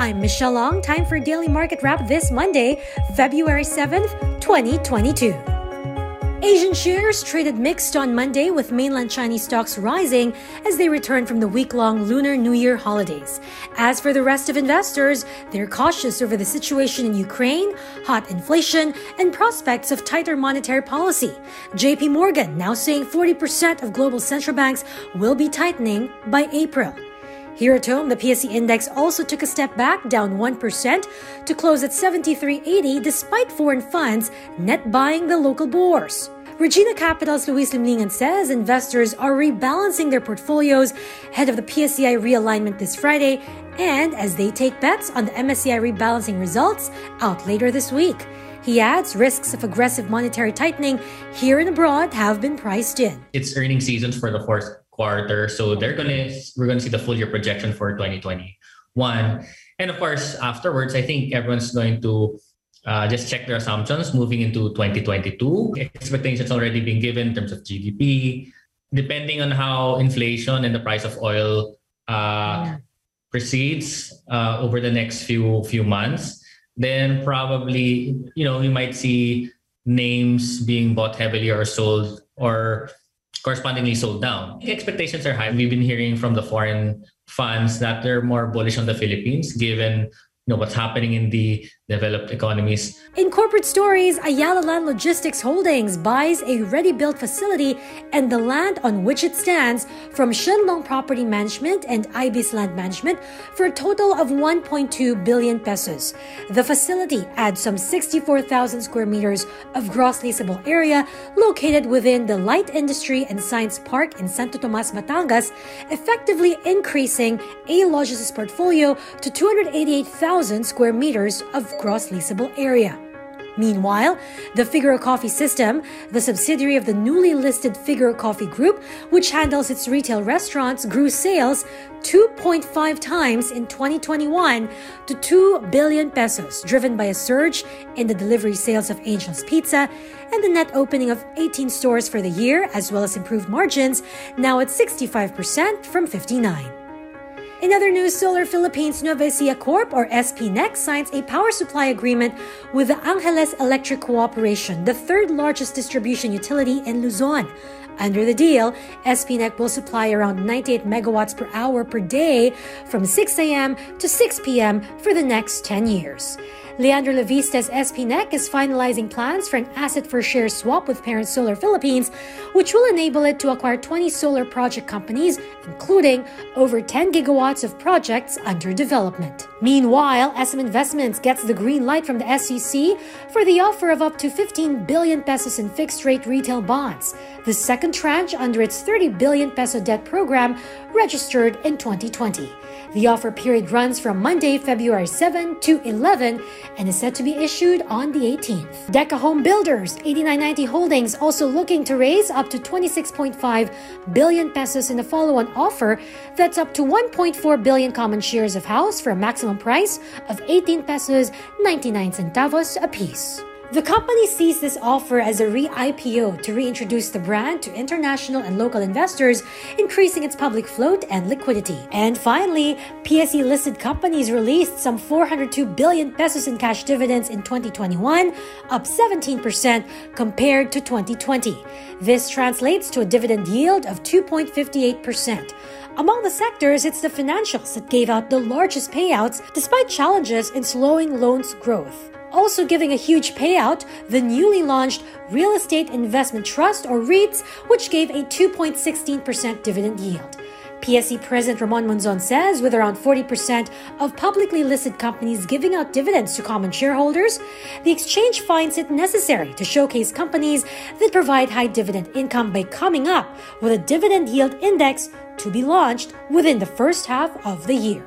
I'm Michelle Long. Time for Daily Market Wrap this Monday, February 7th, 2022. Asian shares traded mixed on Monday with mainland Chinese stocks rising as they return from the week long Lunar New Year holidays. As for the rest of investors, they're cautious over the situation in Ukraine, hot inflation, and prospects of tighter monetary policy. JP Morgan now saying 40% of global central banks will be tightening by April. Here at home, the PSE index also took a step back, down 1% to close at 73.80 despite foreign funds net buying the local bourse. Regina Capital's Luis Limlingan says investors are rebalancing their portfolios ahead of the PSEI realignment this Friday and as they take bets on the MSCI rebalancing results out later this week. He adds risks of aggressive monetary tightening here and abroad have been priced in. It's earning seasons for the fourth quarter. So they're gonna we're gonna see the full year projection for 2021. And of course, afterwards, I think everyone's going to uh, just check their assumptions moving into 2022. Expectations already being given in terms of GDP, depending on how inflation and the price of oil uh, yeah. proceeds uh, over the next few few months. Then probably you know we might see names being bought heavily or sold or correspondingly sold down. Expectations are high. We've been hearing from the foreign funds that they're more bullish on the Philippines given you know what's happening in the developed economies. In corporate stories, Ayala Land Logistics Holdings buys a ready-built facility and the land on which it stands from Shenlong Property Management and Ibis Land Management for a total of 1.2 billion pesos. The facility adds some 64,000 square meters of gross leasable area located within the Light Industry and Science Park in Santo Tomas, Batangas, effectively increasing A Logis' portfolio to 288,000 square meters of gross leasable area. Meanwhile, the Figaro Coffee System, the subsidiary of the newly listed Figaro Coffee Group, which handles its retail restaurants, grew sales 2.5 times in 2021 to 2 billion pesos, driven by a surge in the delivery sales of Angel's Pizza and the net opening of 18 stores for the year, as well as improved margins, now at 65% from 59. In other news, Solar Philippines Nueva Ecija Corp or SPNEC signs a power supply agreement with the Angeles Electric Corporation, the third largest distribution utility in Luzon. Under the deal, SPNEC will supply around 98 megawatts per hour per day from 6 a.m. to 6 p.m. for the next 10 years. Leandro Leviste's SPNEC is finalizing plans for an asset for share swap with parent Solar Philippines, which will enable it to acquire 20 solar project companies, including over 10 gigawatts of projects under development. Meanwhile, SM Investments gets the green light from the SEC for the offer of up to 15 billion pesos in fixed rate retail bonds, the second tranche under its 30 billion peso debt program registered in 2020. The offer period runs from Monday, February 7 to 11 and is set to be issued on the 18th. Deca Home Builders, 8990 Holdings, also looking to raise up to 26.5 billion pesos in a follow-on offer that's up to 1.4 billion common shares of house for a maximum price of 18 pesos 99 centavos apiece. The company sees this offer as a re IPO to reintroduce the brand to international and local investors, increasing its public float and liquidity. And finally, PSE listed companies released some 402 billion pesos in cash dividends in 2021, up 17% compared to 2020. This translates to a dividend yield of 2.58%. Among the sectors, it's the financials that gave out the largest payouts despite challenges in slowing loans growth. Also giving a huge payout, the newly launched Real Estate Investment Trust, or REITs, which gave a 2.16% dividend yield. PSE President Ramon Monzon says with around 40% of publicly listed companies giving out dividends to common shareholders, the exchange finds it necessary to showcase companies that provide high dividend income by coming up with a dividend yield index to be launched within the first half of the year.